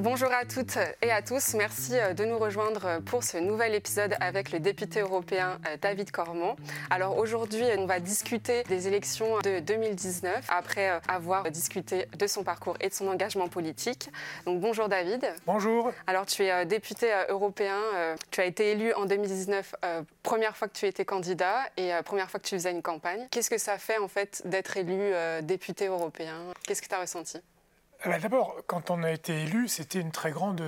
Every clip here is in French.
Bonjour à toutes et à tous. Merci euh, de nous rejoindre pour ce nouvel épisode avec le député européen euh, David Cormont. Alors aujourd'hui, on va discuter des élections de 2019 après euh, avoir discuté de son parcours et de son engagement politique. Donc bonjour David. Bonjour. Alors tu es député européen. Tu as été élu en 2019, première fois que tu étais candidat et première fois que tu faisais une campagne. Qu'est-ce que ça fait en fait d'être élu député européen? Qu'est-ce que tu as ressenti? D'abord, quand on a été élu, c'était une très grande,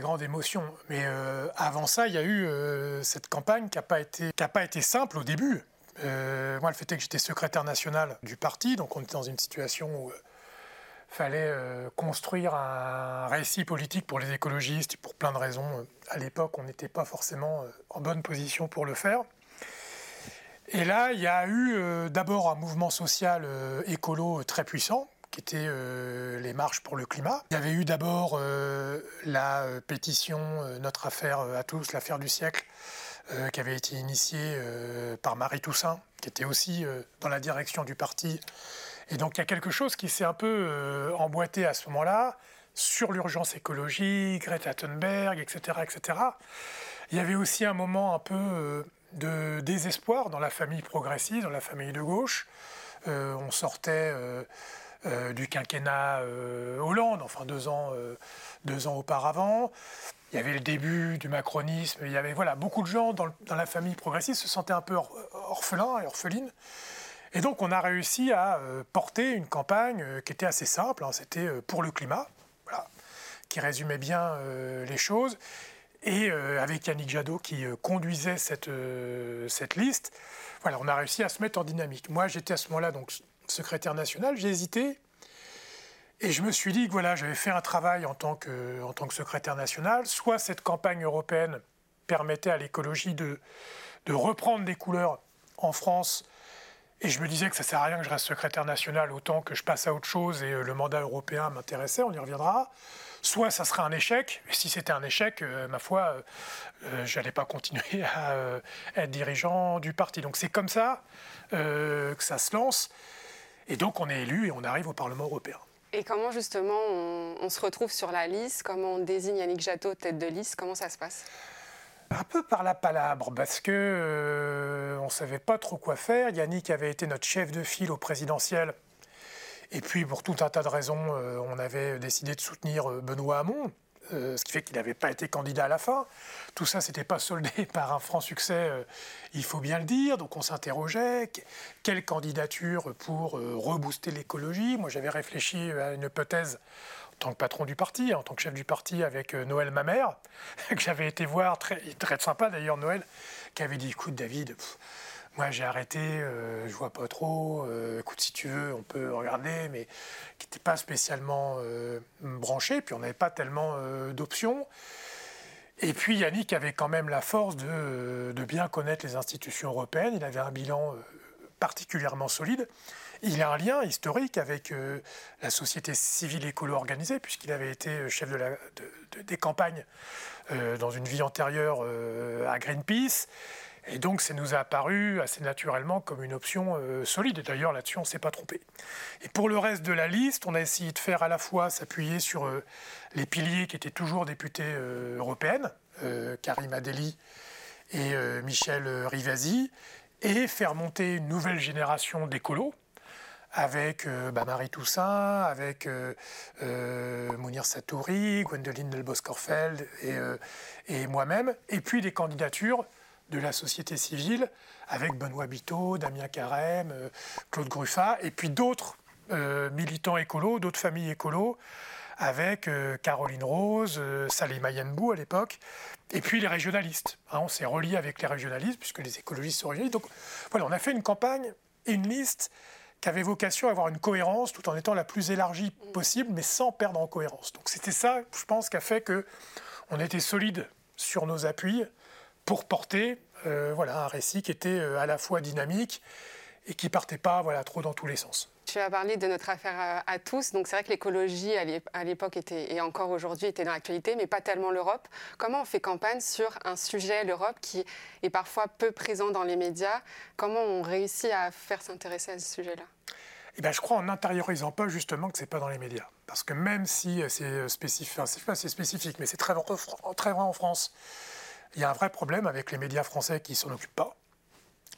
grande émotion. Mais euh, avant ça, il y a eu euh, cette campagne qui n'a pas, été, pas été simple au début. Euh, moi, le fait est que j'étais secrétaire national du parti, donc on était dans une situation où il fallait construire un récit politique pour les écologistes, pour plein de raisons. À l'époque, on n'était pas forcément en bonne position pour le faire. Et là, il y a eu d'abord un mouvement social écolo très puissant, qui étaient euh, les marches pour le climat. Il y avait eu d'abord euh, la euh, pétition Notre affaire à tous, l'affaire du siècle, qui avait été initiée par Marie Toussaint, qui était aussi dans la direction du parti. Et donc il y a quelque chose qui s'est un peu emboîté à ce moment-là sur l'urgence écologique, Greta Thunberg, etc., etc. Il y avait aussi un moment un peu de désespoir dans la famille progressiste, dans la famille de gauche. on sortait du quinquennat euh, Hollande, enfin deux ans, euh, deux ans auparavant. Il y avait le début du macronisme. Il y avait voilà, beaucoup de gens dans, la famille progressiste se sentaient un peu orphelins et orphelines. Et donc on a réussi à porter une campagne qui était assez simple. Hein. C'était pour le climat, qui résumait bien les choses. Et avec Yannick Jadot qui conduisait cette, cette liste, voilà, on a réussi à se mettre en dynamique. Moi, j'étais à ce moment-là secrétaire national, j'ai hésité. Et je me suis dit que voilà, j'avais fait un travail en tant, que, en tant que secrétaire national. Soit cette campagne européenne permettait à l'écologie de, de reprendre des couleurs en France. Et je me disais que ça ne sert à rien que je reste secrétaire national autant que je passe à autre chose et euh, le mandat européen m'intéressait, on y reviendra. Soit ça serait un échec, et si c'était un échec, euh, ma foi, euh, je n'allais pas continuer à être dirigeant du parti. Donc c'est comme ça que ça se lance. Et donc on est élu et on arrive au Parlement européen. Et comment justement on, se retrouve sur la liste? Comment on désigne Yannick Jadot tête de liste? Comment ça se passe? Un peu par la palabre, parce que euh, on savait pas trop quoi faire. Yannick avait été notre chef de file au présidentiel, et puis pour tout un tas de raisons, euh, on avait décidé de soutenir euh, Benoît Hamon, euh, ce qui fait qu'il n'avait pas été candidat à la fin. Tout ça, n'était pas soldé par un franc succès, euh, il faut bien le dire. Donc on s'interrogeait, quelle candidature pour euh, rebooster l'écologie? Moi, j'avais réfléchi à une hypothèse en tant que patron du parti, en tant que chef du parti avec Noël Mamère, que j'avais été voir, très, très sympa d'ailleurs Noël, qui avait dit, écoute David, moi j'ai arrêté, euh, je vois pas trop, euh, écoute si tu veux on peut regarder, mais qui n'était pas spécialement euh, branché, puis on n'avait pas tellement d'options. Et puis Yannick avait quand même la force de, bien connaître les institutions européennes, il avait un bilan particulièrement solide. Il a un lien historique avec la société civile écolo organisée, puisqu'il avait été chef de des campagnes dans une vie antérieure à Greenpeace. Et donc, ça nous a apparu assez naturellement comme une option euh, solide. Et d'ailleurs, là-dessus, on ne s'est pas trompé. Et pour le reste de la liste, on a essayé de faire à la fois s'appuyer sur euh, les piliers qui étaient toujours députés euh, européennes, Karim Adeli et Michel Rivasi, et faire monter une nouvelle génération d'écolos avec bah, Marie Toussaint, avec Mounir Satouri, Gwendoline Delboscorfeld et moi-même, et puis des candidatures de la société civile, avec Benoît Biteau, Damien Carême, euh, Claude Gruffat, et puis d'autres euh, militants écolos, d'autres familles écolos, avec euh, Caroline Rose, Salima Yenbou à l'époque, et puis les régionalistes. Hein, on s'est relié avec les régionalistes, puisque les écologistes sont régionalistes. Donc voilà, on a fait une campagne, une liste qui avait vocation à avoir une cohérence tout en étant la plus élargie possible, mais sans perdre en cohérence. Donc c'était ça, je pense, qui a fait que on était solide sur nos appuis pour porter euh, voilà, un récit qui était euh, à la fois dynamique et qui partait pas voilà, trop dans tous les sens. Tu as parlé de notre affaire à, tous, donc c'est vrai que l'écologie à l'époque était et encore aujourd'hui était dans l'actualité, mais pas tellement l'Europe. Comment on fait campagne sur un sujet, l'Europe, qui est parfois peu présent dans les médias? Comment on réussit à faire s'intéresser à ce sujet-là? Eh ben, je crois en intériorisant pas justement que c'est pas dans les médias. Parce que même si c'est spécifique, enfin, c'est pas c'est spécifique, mais c'est très, très vrai en France, il y a un vrai problème avec les médias français qui s'en occupent pas.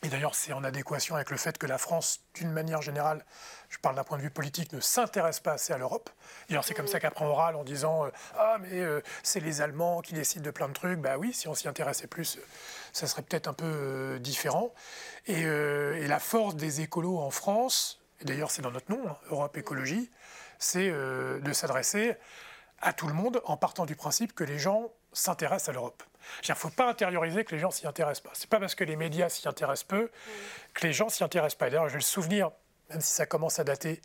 Et d'ailleurs, c'est en adéquation avec le fait que la France, d'une manière générale, je parle d'un point de vue politique, ne s'intéresse pas assez à l'Europe. Et alors, c'est comme ça qu'après on râle en disant euh, Ah, mais euh, c'est les Allemands qui décident de plein de trucs. Bah oui, si on s'y intéressait plus, ça serait peut-être un peu euh, différent. Et, la force des écolos en France, et d'ailleurs, c'est dans notre nom, hein, Europe Écologie, c'est de s'adresser à tout le monde en partant du principe que les gens s'intéressent à l'Europe. Il ne faut pas intérioriser que les gens s'y intéressent pas. Ce n'est pas parce que les médias s'y intéressent peu que les gens s'y intéressent pas. D'ailleurs, je vais le souvenir, même si ça commence à dater,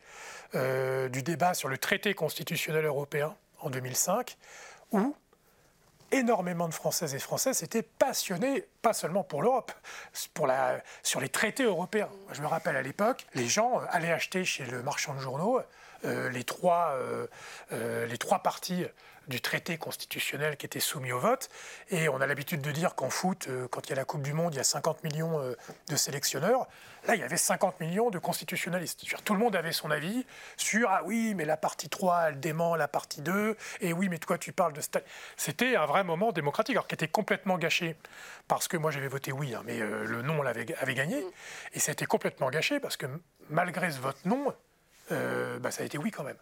euh, du débat sur le traité constitutionnel européen en 2005, où énormément de Françaises et Français s'étaient passionnés, pas seulement pour l'Europe, pour la, sur les traités européens. je me rappelle à l'époque, les gens allaient acheter chez le marchand de journaux euh, les, trois, euh, les trois parties du traité constitutionnel qui était soumis au vote. Et on a l'habitude de dire qu'en foot, euh, quand il y a la Coupe du Monde, il y a 50 millions euh, de sélectionneurs. Là, il y avait 50 millions de constitutionnalistes. Tout le monde avait son avis sur Ah oui, mais la partie 3, elle dément la partie 2. Et oui, mais toi, tu parles de. C'était un vrai moment démocratique, alors qui était complètement gâché. Parce que moi, j'avais voté oui, hein, mais euh, le non avait, avait gagné. Et ça a été complètement gâché parce que malgré ce vote non, euh, bah, ça a été oui quand même.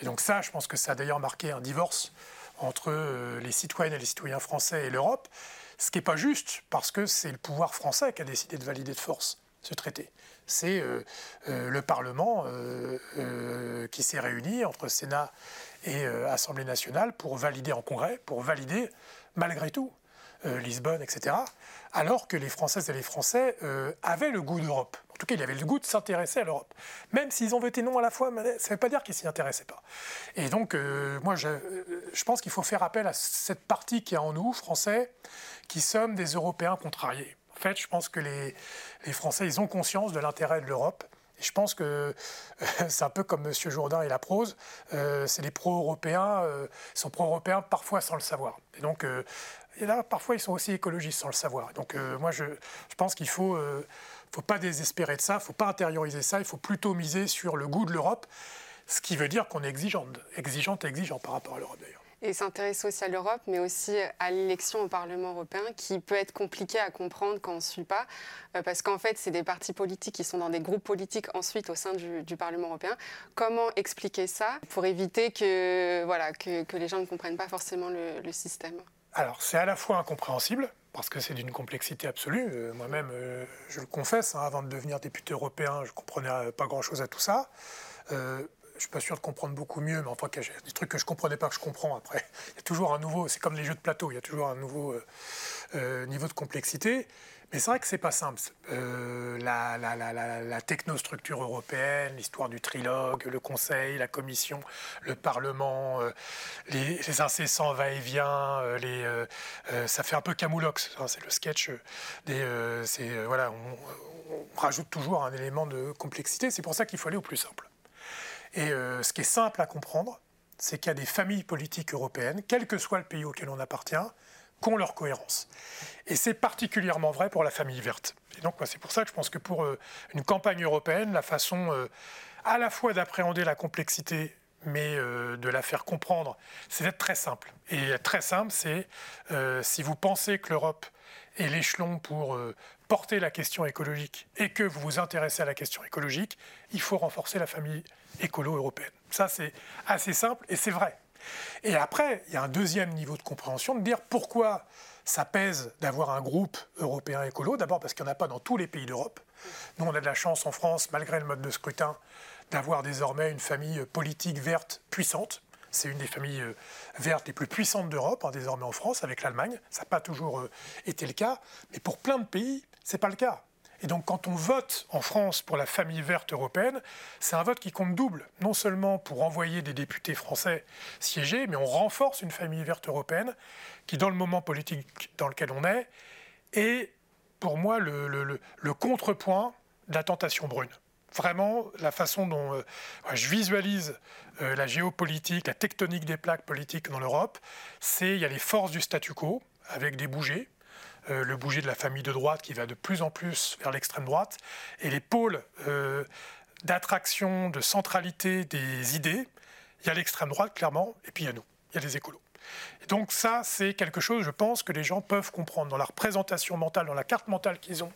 Et donc ça, je pense que ça a d'ailleurs marqué un divorce entre euh, les citoyennes et les citoyens français et l'Europe, ce qui n'est pas juste, parce que c'est le pouvoir français qui a décidé de valider de force ce traité. C'est euh, le Parlement qui s'est réuni entre Sénat et Assemblée nationale pour valider en Congrès, pour valider malgré tout Lisbonne, etc., alors que les Françaises et les Français avaient le goût d'Europe tout cas, il avait le goût de s'intéresser à l'Europe. Même s'ils ont voté non à la fois, ça ne veut pas dire qu'ils s'y intéressaient pas. Et donc, euh, moi, euh, je, pense qu'il faut faire appel à cette partie qui est en nous, Français, qui sommes des Européens contrariés. En fait, je pense que les, Français, ils ont conscience de l'intérêt de l'Europe. Et je pense que c'est un peu comme M. Jourdain et la prose, euh, c'est les pro-européens, sont pro-européens parfois sans le savoir. Et donc, et là, parfois, ils sont aussi écologistes sans le savoir. Donc, moi, je, pense qu'il faut ne faut pas désespérer de ça, il ne faut pas intérioriser ça, il faut plutôt miser sur le goût de l'Europe, ce qui veut dire qu'on est exigeante, exigeante et exigeant par rapport à l'Europe d'ailleurs. Et s'intéresser aussi à l'Europe, mais aussi à l'élection au Parlement européen, qui peut être compliqué à comprendre quand on ne suit pas, euh, parce qu'en fait, c'est des partis politiques qui sont dans des groupes politiques ensuite au sein du, Parlement européen. Comment expliquer ça pour éviter que, voilà, que, les gens ne comprennent pas forcément le système? Alors, c'est à la fois incompréhensible, parce que c'est d'une complexité absolue. Euh, moi-même, euh, je le confesse, hein, avant de devenir député européen, je ne comprenais euh, pas grand-chose à tout ça. je ne suis pas sûr de comprendre beaucoup mieux, mais enfin, il y a des trucs que je comprenais pas que je comprends après. Il y a toujours un nouveau, c'est comme les jeux de plateau, il y a toujours un nouveau niveau de complexité. Mais c'est vrai que c'est pas simple. Euh, la, technostructure européenne, l'histoire du trilogue, le Conseil, la Commission, le Parlement, euh, les, incessants va-et-vient, euh, ça fait un peu camoulox. C'est le sketch on, rajoute toujours un élément de complexité. C'est pour ça qu'il faut aller au plus simple. Et ce qui est simple à comprendre, c'est qu'il y a des familles politiques européennes, quel que soit le pays auquel on appartient, qui leur cohérence. Et c'est particulièrement vrai pour la famille verte. Et donc, c'est pour ça que je pense que pour euh, une campagne européenne, la façon euh, à la fois d'appréhender la complexité, mais euh, de la faire comprendre, c'est d'être très simple. Et très simple, c'est si vous pensez que l'Europe est l'échelon pour porter la question écologique et que vous vous intéressez à la question écologique, il faut renforcer la famille écolo européenne. Ça, c'est assez simple et c'est vrai. Et après, il y a un deuxième niveau de compréhension de dire pourquoi ça pèse d'avoir un groupe européen écolo. D'abord parce qu'il n'y en a pas dans tous les pays d'Europe. Nous, on a de la chance en France, malgré le mode de scrutin, d'avoir désormais une famille politique verte puissante. C'est une des familles euh, vertes les plus puissantes d'Europe, hein, désormais en France, avec l'Allemagne. Ça n'a pas toujours euh, été le cas. Mais pour plein de pays, ce n'est pas le cas. Et donc quand on vote en France pour la famille verte européenne, c'est un vote qui compte double, non seulement pour envoyer des députés français siéger, mais on renforce une famille verte européenne qui, dans le moment politique dans lequel on est, est pour moi le, contrepoint de la tentation brune. Vraiment, la façon dont euh, je visualise euh, la géopolitique, la tectonique des plaques politiques dans l'Europe, c'est il y a les forces du statu quo avec des bougées, euh, le bouger de la famille de droite qui va de plus en plus vers l'extrême droite, et les pôles euh, d'attraction, de centralité des idées. Il y a l'extrême droite, clairement, et puis il y a nous, il y a les écolos. Donc ça, c'est quelque chose, je pense, que les gens peuvent comprendre dans la représentation mentale, dans la carte mentale qu'ils ont,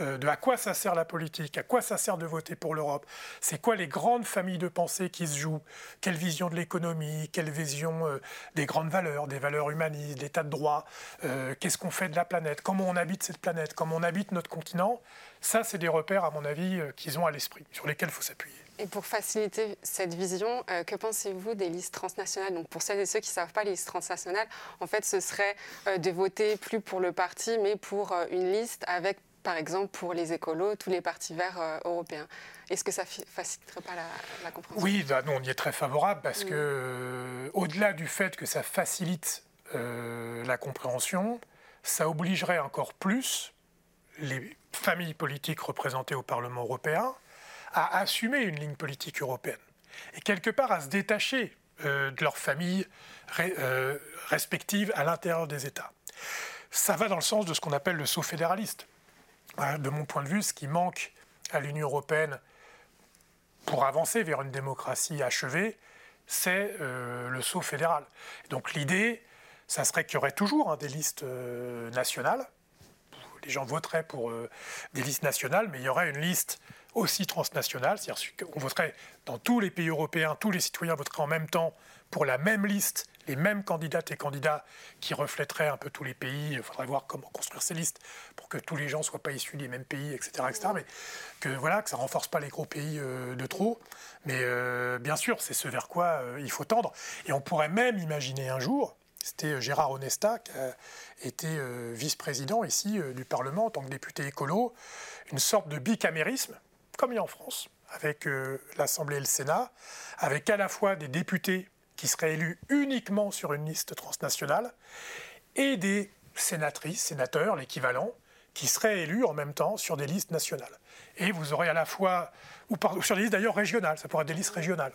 euh, de à quoi ça sert la politique, à quoi ça sert de voter pour l'Europe, c'est quoi les grandes familles de pensée qui se jouent, quelle vision de l'économie, quelle vision euh, des grandes valeurs, des valeurs humanistes, l'état de droit, euh, qu'est-ce qu'on fait de la planète, comment on habite cette planète, comment on habite notre continent. Ça, c'est des repères, à mon avis, qu'ils ont à l'esprit, sur lesquels il faut s'appuyer. Et pour faciliter cette vision, euh, que pensez-vous des listes transnationales? Donc pour celles et ceux qui ne savent pas, les listes transnationales, en fait, ce serait euh, de voter plus pour le parti, mais pour euh, une liste avec, par exemple, pour les écolos, tous les partis verts européens. Est-ce que ça ne faciliterait pas la, compréhension? Oui, bah, on y est très favorable parce qu'au que, au-delà du fait que ça facilite la compréhension, ça obligerait encore plus les familles politiques représentées au Parlement européen à assumer une ligne politique européenne et quelque part à se détacher euh, de leurs familles euh, respectives à l'intérieur des États. Ça va dans le sens de ce qu'on appelle le saut fédéraliste. de mon point de vue, ce qui manque à l'Union européenne pour avancer vers une démocratie achevée, c'est euh, le saut fédéral. Donc l'idée, ça serait qu'il y aurait toujours hein, des listes nationales. Les gens voteraient pour des listes nationales, mais il y aurait une liste aussi transnationale, c'est-à-dire qu'on voterait dans tous les pays européens, tous les citoyens voteraient en même temps pour la même liste, les mêmes candidates et candidats qui reflèteraient un peu tous les pays. Il faudrait voir comment construire ces listes pour que tous les gens ne soient pas issus des mêmes pays, etc. etc. mais que, voilà, que ça renforce pas les gros pays euh, de trop. Mais euh, bien sûr, c'est ce vers quoi euh, il faut tendre. Et on pourrait même imaginer un jour, c'était Gérard Onesta qui a été vice-président ici du Parlement en tant que député écolo, une sorte de bicamérisme comme il y a en France, avec euh, l'Assemblée et le Sénat, avec à la fois des députés qui seraient élus uniquement sur une liste transnationale et des sénatrices, sénateurs, l'équivalent, qui seraient élus en même temps sur des listes nationales. Et vous aurez à la fois, ou sur des listes d'ailleurs régionales, ça pourrait être des listes régionales,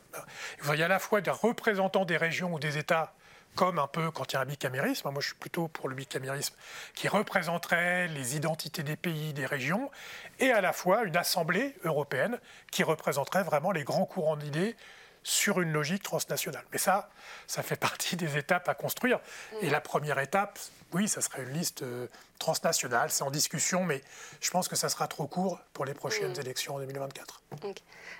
vous aurez à la fois des représentants des régions ou des États comme un peu quand il y a un bicamérisme, moi je suis plutôt pour le bicamérisme, qui représenterait les identités des pays, des régions, et à la fois une assemblée européenne qui représenterait vraiment les grands courants d'idées sur une logique transnationale. Mais ça, ça fait partie des étapes à construire. Et la première étape, oui, ça serait une liste euh, transnationale, c'est en discussion, mais je pense que ça sera trop court pour les prochaines élections en 2024.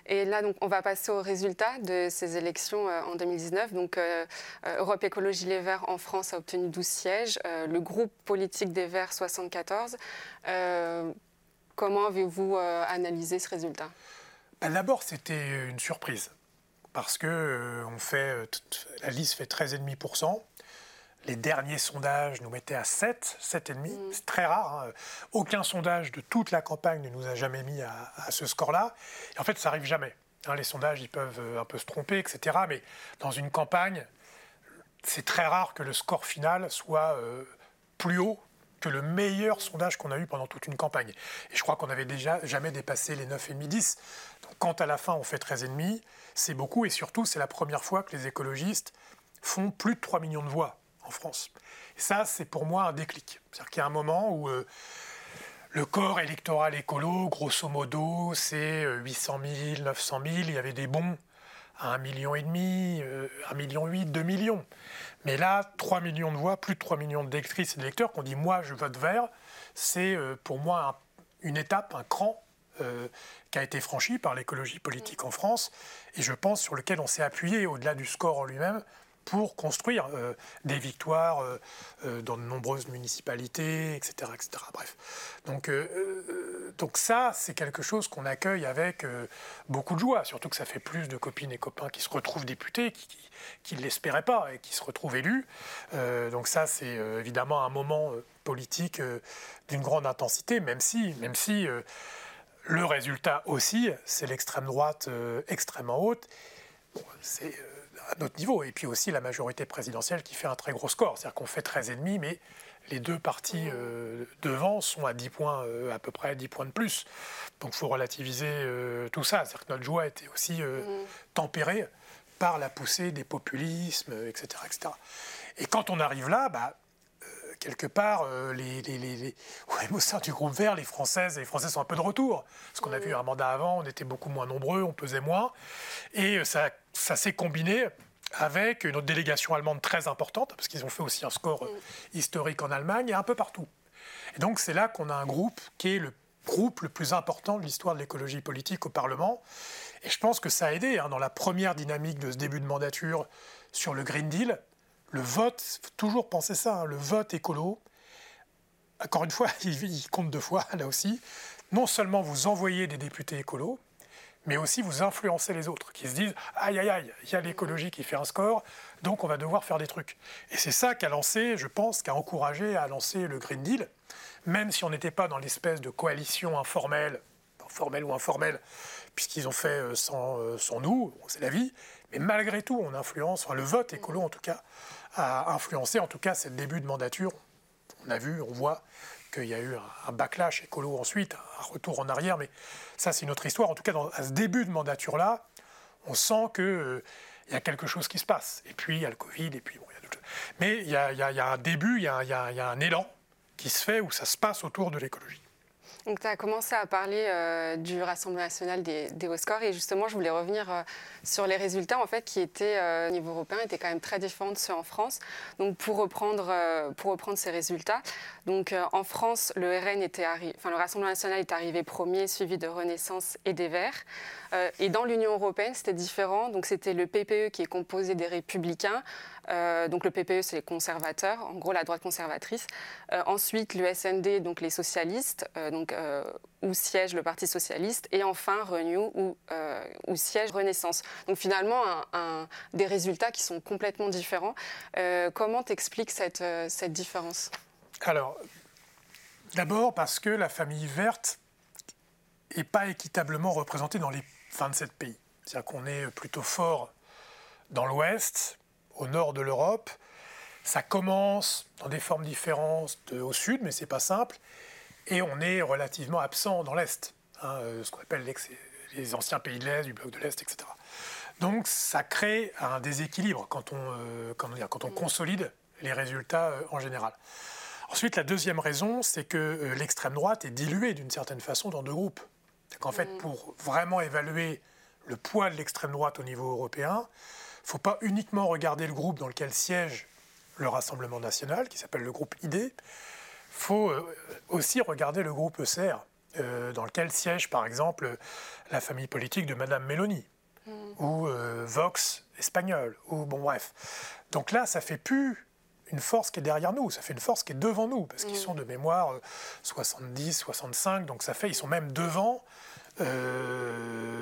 Et là, donc, on va passer aux résultats de ces élections euh, en 2019. Donc, euh, Europe Écologie Les Verts en France a obtenu 12 sièges, le groupe politique des Verts 74. comment avez-vous analysé ce résultat? Ben, D'abord, c'était une surprise parce que on fait, la liste fait 13,5%. Les derniers sondages nous mettaient à 7, 7,5. Mm. C'est très rare. Hein. Aucun sondage de toute la campagne ne nous a jamais mis à, ce score-là. Et en fait, ça arrive jamais. Hein. les sondages, ils peuvent euh, un peu se tromper, etc. Mais dans une campagne, c'est très rare que le score final soit plus haut que le meilleur sondage qu'on a eu pendant toute une campagne. Et je crois qu'on n'avait déjà jamais dépassé les 9,5-10. Donc quand à la fin on fait 13,5, c'est beaucoup et surtout c'est la première fois que les écologistes font plus de 3 millions de voix France. Et ça, c'est pour moi un déclic. C'est-à-dire qu'il y a un moment où euh, le corps électoral écolo, grosso modo, c'est 800 000, 900 000, il y avait des bons à 1,5 million, 1,8 million, 2 millions. Mais là, 3 millions de voix, plus de 3 millions d'électrices et d'électeurs qui ont dit Moi, je vote vert, c'est euh, pour moi une étape, un cran euh, qui a été franchi par l'écologie politique en France et je pense sur lequel on s'est appuyé au-delà du score en lui-même pour construire euh, des victoires euh, dans de nombreuses municipalités, etc. etc. Bref. Donc, donc ça, c'est quelque chose qu'on accueille avec beaucoup de joie, surtout que ça fait plus de copines et copains qui se retrouvent députés, qui ne l'espéraient pas et qui se retrouvent élus. donc ça, c'est évidemment un moment politique d'une grande intensité, même si, même si le résultat aussi, c'est l'extrême droite euh, extrêmement haute. c'est euh, à notre niveau. Et puis aussi la majorité présidentielle qui fait un très gros score. C'est-à-dire qu'on fait 13,5, mais les deux partis euh, devant sont à 10 points, à peu près 10 points de plus. Donc il faut relativiser tout ça. C'est-à-dire que notre joie était aussi mm. tempérée par la poussée des populismes, etc., etc. Et quand on arrive là, bah, quelque part, les, les, au sein du groupe vert, les Françaises et les Français sont un peu de retour. Parce qu'on a vu un mandat avant, on était beaucoup moins nombreux, on pesait moins. Et ça, ça s'est combiné avec une autre délégation allemande très importante, parce qu'ils ont fait aussi un score historique en Allemagne et un peu partout. Et donc c'est là qu'on a un groupe qui est le groupe le plus important de l'histoire de l'écologie politique au Parlement. Et je pense que ça a aidé hein, dans la première dynamique de ce début de mandature sur le Green Deal. Le vote, faut toujours penser ça, hein, le vote écolo, encore une fois, il, compte deux fois là aussi. Non seulement vous envoyez des députés écolos, mais aussi vous influencez les autres qui se disent aïe aïe aïe, il y a l'écologie qui fait un score, donc on va devoir faire des trucs. Et c'est ça qu'a lancé, je pense, qu'a encouragé à lancer le Green Deal même si on n'était pas dans l'espèce de coalition informelle, formelle ou informelle, puisqu'ils ont fait euh, euh, sans, nous, c'est la vie, mais malgré tout, on influence, le vote écolo en tout cas, a influencé, en tout cas, c'est le début de mandature. On a vu, on voit qu'il y a eu un backlash écolo ensuite, un retour en arrière, mais ça, c'est une autre histoire. En tout cas, à ce début de mandature-là, on sent qu'il euh, y a quelque chose qui se passe. Et puis, il y a le Covid, et puis, bon, il y a d'autres choses. Mais il y, a, un début, il y a un élan qui se fait, où ça se passe autour de l'écologie. Donc tu as commencé à parler euh, du Rassemblement national des, hauts scores et justement je voulais revenir euh, sur les résultats en fait qui étaient euh, au niveau européen étaient quand même très différents de ceux en France. Donc pour reprendre pour reprendre ces résultats, donc en France le RN était enfin le Rassemblement national est arrivé premier suivi de Renaissance et des Verts. et dans l'Union européenne c'était différent. Donc c'était le PPE qui est composé des Républicains, euh, donc le PPE, c'est les conservateurs, en gros la droite conservatrice. Euh, ensuite, le SND, donc les socialistes, euh, donc, où siège le Parti socialiste. Et enfin, Renew, où, siège Renaissance. Donc finalement, des résultats qui sont complètement différents. comment t'expliques cette, cette différence? Alors, d'abord parce que la famille verte n'est pas équitablement représentée dans les 27 pays. C'est-à-dire qu'on est plutôt fort dans l'Ouest, au nord de l'Europe. Ça commence dans des formes différentes au sud, mais c'est pas simple. Et on est relativement absent dans l'Est, hein, euh, ce qu'on appelle les anciens pays de l'Est, du bloc de l'Est, etc. Donc ça crée un déséquilibre quand on, euh, quand on consolide les résultats euh, en général. Ensuite, la deuxième raison, c'est que l'extrême droite est diluée d'une certaine façon dans deux groupes. En fait, mm. pour vraiment évaluer le poids de l'extrême droite au niveau européen, ne faut pas uniquement regarder le groupe dans lequel siège le Rassemblement national, qui s'appelle le groupe ID. Il faut euh, aussi regarder le groupe ECR, euh, dans lequel siège par exemple la famille politique de Madame Meloni, mm. ou euh, Vox espagnol, ou bon bref. Donc là, ça fait plus une force qui est derrière nous, ça fait une force qui est devant nous, parce qu'ils mm. sont de mémoire 70, 65, donc ça fait, ils sont même devant,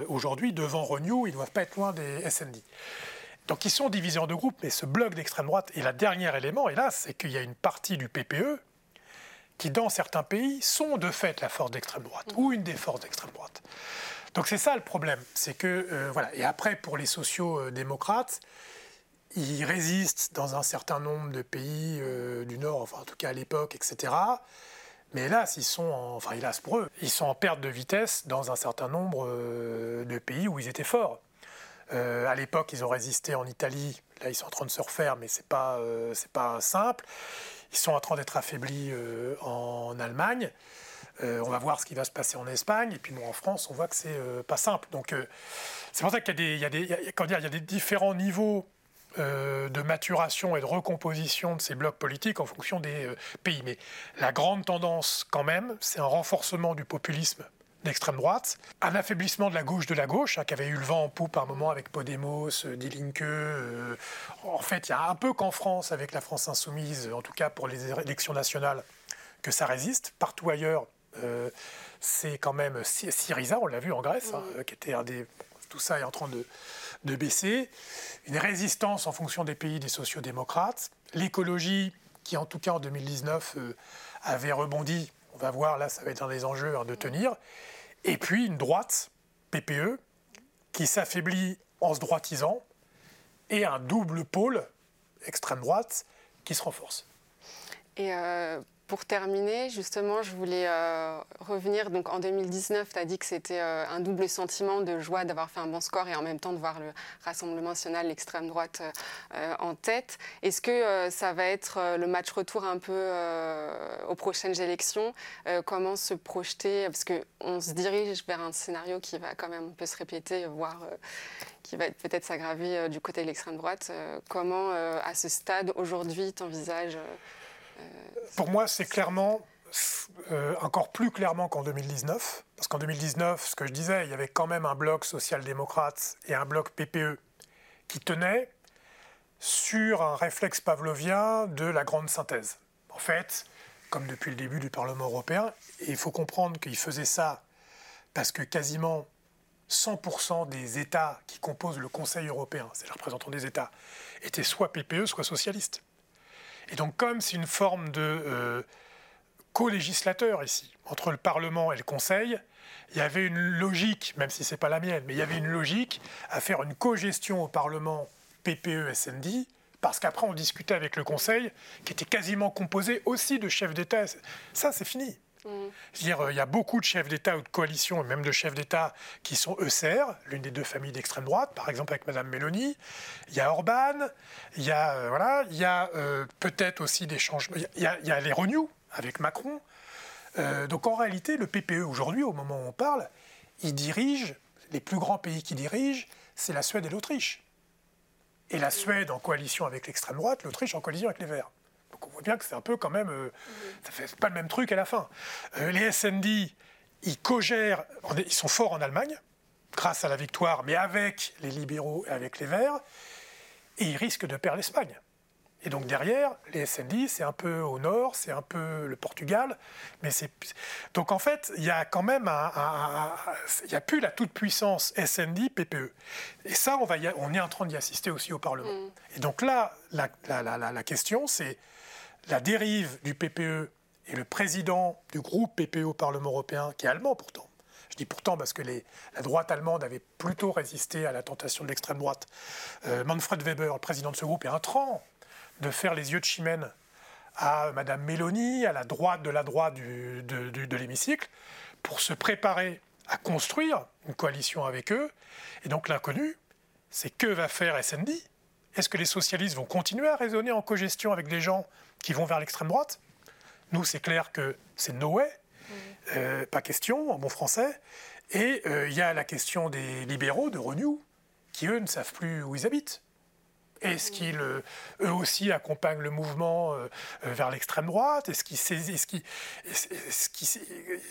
aujourd'hui, devant Renew, ils ne doivent pas être loin des SND. Donc ils sont divisés en deux groupes, mais ce bloc d'extrême droite, et le dernier élément, hélas, c'est qu'il y a une partie du PPE qui, dans certains pays, sont de fait la force d'extrême droite, ou une des forces d'extrême droite. Donc c'est ça le problème, c'est que, euh, voilà, et après pour les sociaux-démocrates, ils résistent dans un certain nombre de pays euh, du Nord, enfin en tout cas à l'époque, etc. Mais hélas, ils sont, enfin hélas pour eux, ils sont en perte de vitesse dans un certain nombre euh, de pays où ils étaient forts. Euh, à l'époque, ils ont résisté en Italie. Là, ils sont en train de se refaire, mais ce n'est pas, euh, pas simple. Ils sont en train d'être affaiblis euh, en Allemagne. on va voir ce qui va se passer en Espagne. Et puis, bon, en France, on voit que c'est pas simple. Donc, c'est pour ça qu'il y, a des, y, y a des différents niveaux de maturation et de recomposition de ces blocs politiques en fonction des pays. Mais la grande tendance, quand même, c'est un renforcement du populisme d'extrême droite, un affaiblissement de la gauche de la gauche, hein, qui avait eu le vent en poupe par un moment avec Podemos, euh, Die Linke. Euh, en fait, il y a un peu qu'en France, avec la France insoumise, en tout cas pour les élections nationales, que ça résiste. Partout ailleurs, euh, c'est quand même Syriza, on l'a vu en Grèce, hein, qui était un des... Tout ça est en train de, de baisser. Une résistance en fonction des pays des sociodémocrates. L'écologie, qui en tout cas en 2019 avait rebondi on va voir, là, ça va être un des enjeux hein, de tenir. Et puis une droite, PPE, qui s'affaiblit en se droitisant, et un double pôle, extrême droite, qui se renforce. Euh, Pour terminer, justement, je voulais euh, revenir. Donc, en 2019, tu as dit que c'était euh, un double sentiment de joie d'avoir fait un bon score et en même temps de voir le Rassemblement national, l'extrême droite euh, en tête. Est-ce que ça va être le match retour un peu aux prochaines élections? Comment se projeter? Parce qu'on se dirige vers un scénario qui va quand même un peu se répéter, voire qui va peut-être s'aggraver du côté de l'extrême droite. comment, à ce stade, aujourd'hui, tu envisages pour moi, c'est clairement, euh, encore plus clairement qu'en 2019, parce qu'en 2019, ce que je disais, il y avait quand même un bloc social-démocrate et un bloc PPE qui tenaient sur un réflexe pavlovien de la grande synthèse. En fait, comme depuis le début du Parlement européen, et il faut comprendre qu'ils faisaient ça parce que quasiment 100% des États qui composent le Conseil européen, c'est les représentants des États, étaient soit PPE, soit socialistes. Et donc, comme c'est une forme de euh, co-législateur ici, entre le Parlement et le Conseil, il y avait une logique, même si ce n'est pas la mienne, mais il y avait une logique à faire une co-gestion au Parlement PPE-SND, parce qu'après on discutait avec le Conseil, qui était quasiment composé aussi de chefs d'État. Ça, c'est fini. Je veux dire, euh, il y a beaucoup de chefs d'État ou de coalitions, et même de chefs d'État, qui sont ECR, l'une des deux familles d'extrême droite, par exemple avec Mme Mélanie. Il y a Orban, il y a, euh, voilà, il y a euh, peut-être aussi des changements. Il y a, les Renew avec Macron. donc en réalité, le PPE aujourd'hui, au moment où on parle, il dirige, les plus grands pays qui dirigent, c'est la Suède et l'Autriche. Et la Suède en coalition avec l'extrême droite, l'Autriche en coalition avec les Verts. Donc on voit bien que c'est un peu quand même, euh, ça fait pas le même truc à la fin. Euh, les SND, ils co-gèrent, ils sont forts en Allemagne, grâce à la victoire, mais avec les libéraux et avec les Verts, et ils risquent de perdre l'Espagne. Et donc derrière, les SND, c'est un peu au nord, c'est un peu le Portugal, mais c'est donc en fait, il y a quand même un, il n'y a plus la toute puissance SND PPE. Et ça, on va on est en train d'y assister aussi au Parlement. Mm. Et donc là, la, la, la question, c'est la dérive du PPE et le président du groupe PPE au Parlement européen, qui est allemand pourtant, je dis pourtant parce que la droite allemande avait plutôt résisté à la tentation de l'extrême droite, euh, Manfred Weber, le président de ce groupe, est un train de faire les yeux de chimène à Madame Mélanie, à la droite de la droite de, de l'hémicycle, pour se préparer à construire une coalition avec eux. Et donc l'inconnu, c'est que va faire SND Est-ce que les socialistes vont continuer à raisonner en cogestion avec des gens qui vont vers l'extrême droite? Nous, c'est clair que c'est no way, euh, pas question en bon français. Et euh, il y a la question des libéraux de Renew, qui eux ne savent plus où ils habitent. Est-ce qu'ils, euh, eux aussi, accompagnent le mouvement vers l'extrême droite? Est-ce qu'ils,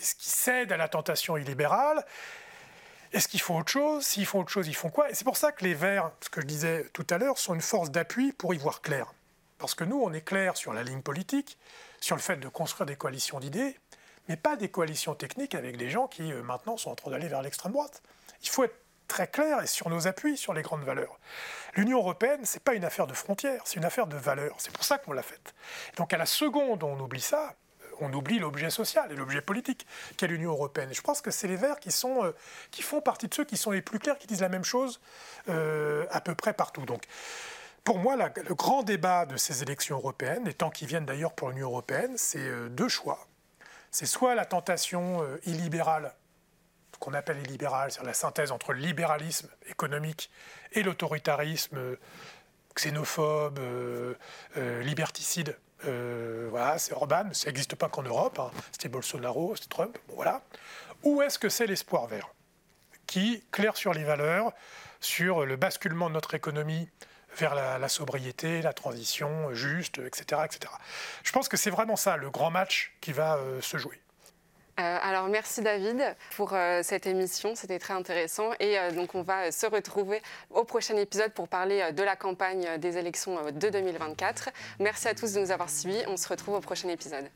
cèdent à la tentation illibérale? Est-ce qu'ils font autre chose? S'ils font autre chose, ils font quoi? Et c'est pour ça que les Verts, ce que je disais tout à l'heure, sont une force d'appui pour y voir clair. Parce que nous, on est clair sur la ligne politique, sur le fait de construire des coalitions d'idées, mais pas des coalitions techniques avec des gens qui euh, maintenant sont en train d'aller vers l'extrême droite. Il faut être très clair et sur nos appuis sur les grandes valeurs. L'Union européenne, ce n'est pas une affaire de frontières, c'est une affaire de valeurs. C'est pour ça qu'on l'a faite. Donc à la seconde où on oublie ça, on oublie l'objet social et l'objet politique qu'est l'Union européenne. Je pense que c'est les Verts qui, sont, euh, qui font partie de ceux qui sont les plus clairs, qui disent la même chose à peu près partout. Donc pour moi, le grand débat de ces élections européennes, et tant qu'ils viennent d'ailleurs pour l'Union européenne, c'est euh, deux choix. C'est soit la tentation euh, illibérale, ce qu'on appelle illibérale, c'est-à-dire la synthèse entre le libéralisme économique et l'autoritarisme euh, xénophobe, liberticide. Voilà, c'est Orban, ça n'existe pas qu'en Europe, hein. c'était Bolsonaro, c'était Trump, voilà. Ou est-ce que c'est l'espoir vert qui claire sur les valeurs, sur le basculement de notre économie vers la, sobriété, la transition juste, etc., etc. Je pense que c'est vraiment ça, le grand match qui va euh, se jouer. Euh, alors merci David pour euh, cette émission, c'était très intéressant et donc on va se retrouver au prochain épisode pour parler de la campagne des élections de 2024. Merci à tous de nous avoir suivis, on se retrouve au prochain épisode.